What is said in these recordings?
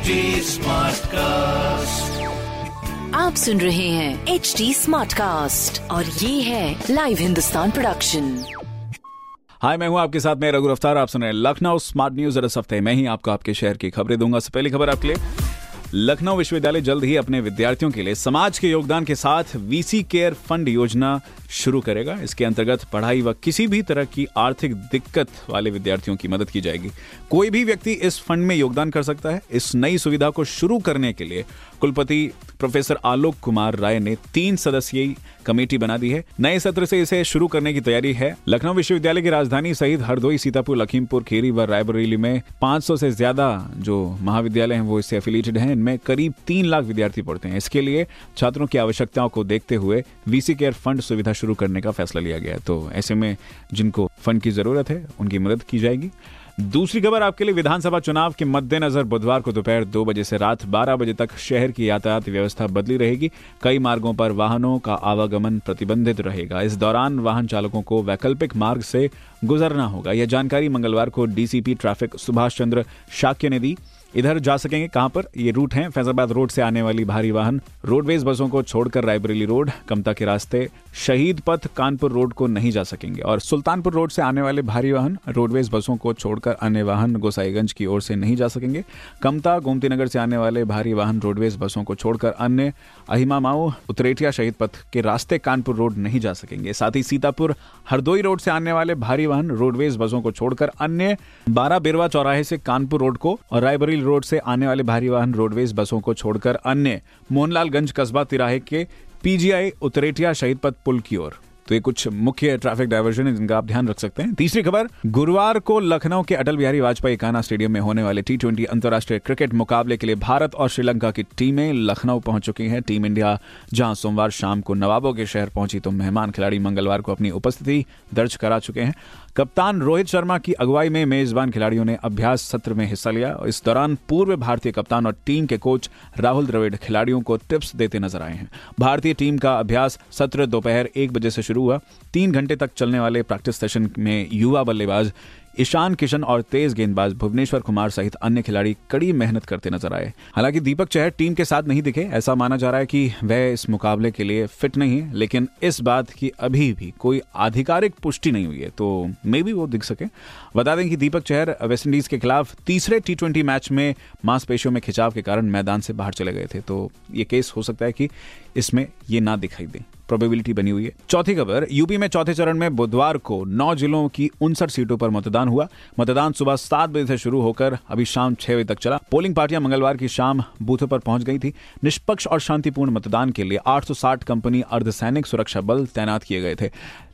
HD cast आप सुन रहे हैं एच डी स्मार्ट कास्ट और ये है लाइव हिंदुस्तान प्रोडक्शन हाय मैं हूँ आपके साथ मैं रघु अफ्तार आप सुन रहे हैं लखनऊ स्मार्ट न्यूज़ और इस हफ़्ते मैं ही आपको आपके शहर की खबरें दूँगा। सबसे पहली खबर आपके लिए लखनऊ विश्वविद्यालय जल्द ही अपने विद्यार्थियों के लिए समाज के योगदान के साथ वीसी केयर फंड योजना शुरू करेगा। इसके अंतर्गत पढ़ाई व किसी भी तरह की आर्थिक दिक्कत वाले विद्यार्थियों की मदद की जाएगी। कोई भी व्यक्ति इस फंड में योगदान कर सकता है। इस नई सुविधा को शुरू करने के लिए कुलपति प्रोफेसर आलोक कुमार राय ने तीन सदस्यीय कमेटी बना दी है। नए सत्र से इसे शुरू करने की तैयारी है। लखनऊ विश्वविद्यालय की राजधानी सहित हरदोई, सीतापुर, लखीमपुर, खीरी व रायबरेली में 500 से ज़्यादा जो महाविद्यालय हैं, वो इससे एफिलिएटेड हैं। इनमें करीब तीन लाख विद्यार्थी पढ़ते हैं। इसके लिए छात्रों की आवश्यकताओं को देखते हुए वीसी केयर फंड सुविधा शुरू करने का फैसला लिया गया तो ऐसे में जिनको फंड की ज़रूरत है, उनकी मदद की जाएगी। दूसरी खबर आपके लिए, विधानसभा चुनाव के मद्देनजर बुधवार को दोपहर दो बजे से रात 12 बजे तक शहर की यातायात व्यवस्था बदली रहेगी। कई मार्गों पर वाहनों का आवागमन प्रतिबंधित रहेगा। इस दौरान वाहन चालकों को वैकल्पिक मार्ग से गुजरना होगा। यह जानकारी मंगलवार को डीसीपी ट्रैफ़िक सुभाष चंद्र शाक्य ने दी। इधर जा सकेंगे कहाँ पर? ये रूट है फैजाबाद रोड से आने वाली भारी वाहन। रोडवेज़ बसों को छोड़कर रायबरेली रोड, कमता के रास्ते, शहीद पथ, कानपुर रोड को नहीं जा सकेंगे। और सुल्तानपुर रोड से आने वाले भारी वाहन रोडवेज़ बसों को छोड़कर अन्य वाहन गोसाईगंज की ओर से नहीं जा सकेंगे। कमता गोमती नगर से आने वाले भारी वाहन रोडवेज़ बसों को छोड़कर अन्य अहिमा माऊ उतरेटिया शहीद पथ के रास्ते कानपुर रोड नहीं जा सकेंगे। साथ ही सीतापुर, हरदोई रोड से आने वाले भारी वाहन रोडवेज़ बसों को छोड़कर अन्य बारह बिरवा चौराहे से कानपुर रोड को और रायबरेली रोड से आने वाले भारी वाहन रोडवेज़ बसों को छोड़कर अन्य मोहनलालगंज कस्बा तिराहे के पीजीआई उतरेटिया शहीद पथ पुल की ओर। तो ये कुछ मुख्य ट्रैफ़िक डायवर्जन है जिनका आप ध्यान रख सकते हैं। तीसरी खबर, गुरुवार को लखनऊ के अटल बिहारी वाजपेयी काना स्टेडियम में होने वाले टी ट्वेंटी अंतर्राष्ट्रीय क्रिकेट मुकाबले के लिए भारत और श्रीलंका की टीमें लखनऊ पहुँच चुकी हैं। टीम इंडिया जहाँ सोमवार शाम को नवाबों के शहर पहुँची तो मेहमान खिलाड़ी मंगलवार को अपनी उपस्थिति दर्ज करा चुके हैं। कप्तान रोहित शर्मा की अगुवाई में मेजबान खिलाड़ियों ने अभ्यास सत्र में हिस्सा लिया। इस दौरान पूर्व भारतीय कप्तान और टीम के कोच राहुल द्रविड़ खिलाड़ियों को टिप्स देते नज़र आए हैं। भारतीय टीम का अभ्यास सत्र दोपहर एक बजे से शुरू हुआ। तीन घंटे तक चलने वाले प्रैक्टिस सेशन में युवा बल्लेबाज ईशान किशन और तेज गेंदबाज भुवनेश्वर कुमार सहित अन्य खिलाड़ी कड़ी मेहनत करते नज़र आए। हालाँकि दीपक चहर टीम के साथ नहीं दिखे। ऐसा माना जा रहा है कि वह इस मुकाबले के लिए फिट नहीं है, लेकिन इस बात की अभी भी कोई आधिकारिक पुष्टि नहीं हुई है तो मे भी वो दिख सके। बता दें कि दीपक चहर वेस्टइंडीज के खिलाफ तीसरे टी मैच में मांसपेशियों में खिंचाव के कारण मैदान से बाहर चले गए थे तो ये केस हो सकता है कि इसमें ये ना दिखाई दे। प्रोबेबिलिटी बनी हुई है। चौथी खबर, यूपी में चौथे चरण में बुधवार को नौ जिलों की उनसठ सीटों पर मतदान हुआ। मतदान सुबह सात बजे से शुरू होकर अभी शाम छह बजे तक चला। पोलिंग पार्टियाँ मंगलवार की शाम बूथों पर पहुँच गई थी। निष्पक्ष और शांतिपूर्ण मतदान के लिए 860 कंपनी अर्धसैनिक सुरक्षा बल तैनात किए गए थे।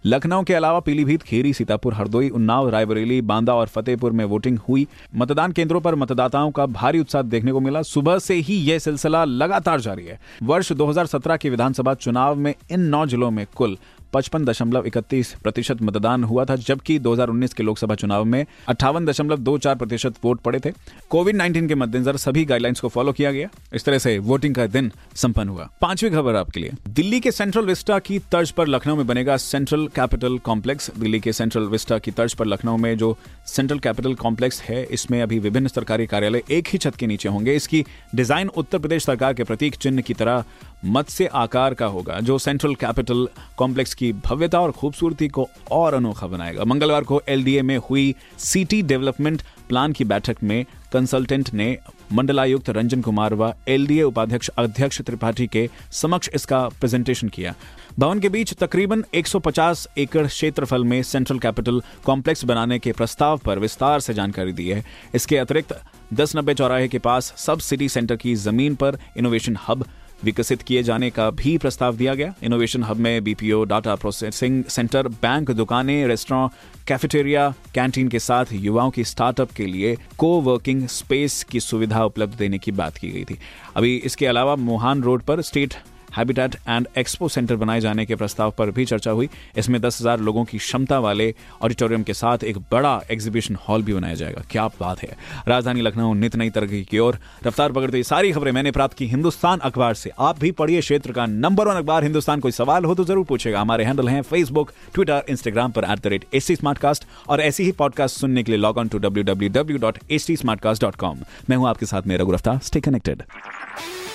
लखनऊ के अलावा पीलीभीत, खेरी, सीतापुर, हरदोई, उन्नाव, रायबरेली, बांदा और फतेहपुर में वोटिंग हुई। मतदान केंद्रों पर मतदाताओं का भारी उत्साह देखने को मिला। सुबह से ही यह सिलसिला लगातार जारी है। वर्ष 2017 के विधानसभा चुनाव में इन नौ जिलों में कुल पचपन दशमलव इकतीस प्रतिशत मतदान हुआ था, जबकि 2019 के लोकसभा चुनाव में अट्ठावन दशमलव दो चार प्रतिशत वोट पड़े थे। कोविड 19 के मद्देनजर सभी गाइडलाइंस को फॉलो किया गया। इस तरह से वोटिंग का दिन संपन्न हुआ। पांचवी खबर आपके लिए। दिल्ली के सेंट्रल विस्टा की तर्ज पर लखनऊ में बनेगा सेंट्रल कैपिटल कॉम्प्लेक्स। दिल्ली के सेंट्रल विस्टा की तर्ज पर लखनऊ में जो सेंट्रल कैपिटल कॉम्प्लेक्स है, इसमें अभी विभिन्न सरकारी कार्यालय एक ही छत के नीचे होंगे। इसकी डिज़ाइन उत्तर प्रदेश सरकार के प्रतीक चिन्ह की तरह मत्स्य आकार का होगा, जो सेंट्रल कैपिटल कॉम्प्लेक्स की भव्यता और खूबसूरती को और अनोखा बनाएगा। मंगलवार को एलडीए में हुई सिटी डेवलपमेंट प्लान की बैठक में कंसल्टेंट ने मंडलायुक्त रंजन कुमार व एलडीए उपाध्यक्ष अध्यक्ष त्रिपाठी के समक्ष इसका प्रेजेंटेशन किया। भवन के बीच तकरीबन 150 एकड़ क्षेत्रफल में सेंट्रल कैपिटल कॉम्प्लेक्स बनाने के प्रस्ताव पर विस्तार से जानकारी दी है। इसके अतिरिक्त दस नब्बे चौराहे के पास सब सिटी सेंटर की ज़मीन पर इनोवेशन हब विकसित किए जाने का भी प्रस्ताव दिया गया। इनोवेशन हब में BPO data processing centre bank दुकानें रेस्टोरेंट कैफेटेरिया कैंटीन के साथ युवाओं की स्टार्टअप के लिए को वर्किंग स्पेस की सुविधा उपलब्ध देने की बात की गई थी। अभी इसके अलावा मोहान रोड पर state habitat and expo centre बनाए जाने के प्रस्ताव पर भी चर्चा हुई। इसमें दस हज़ार लोगों की क्षमता वाले ऑडिटोरियम के साथ एक बड़ा एग्जीबिशन हॉल भी बनाया जाएगा। क्या बात है। राजधानी लखनऊ, नित नई तरक्की की ओर। रफ्तार पकड़ते सारी खबरें मैंने प्राप्त की हिंदुस्तान अखबार से। आप भी पढ़िए क्षेत्र का नंबर वन अखबार। हिंदुस्तान कोई सवाल हो तो ज़रूर पूछेगा। हमारे हैंडल हैं फेसबुक ट्विटर इंस्टाग्राम पर एट द रेट एच और ऐसी ही पॉडकास्ट सुनने के लिए log on to W W W dot H T मैं हूँ आपके साथ मेरा रघु रफ्तार। Stay connected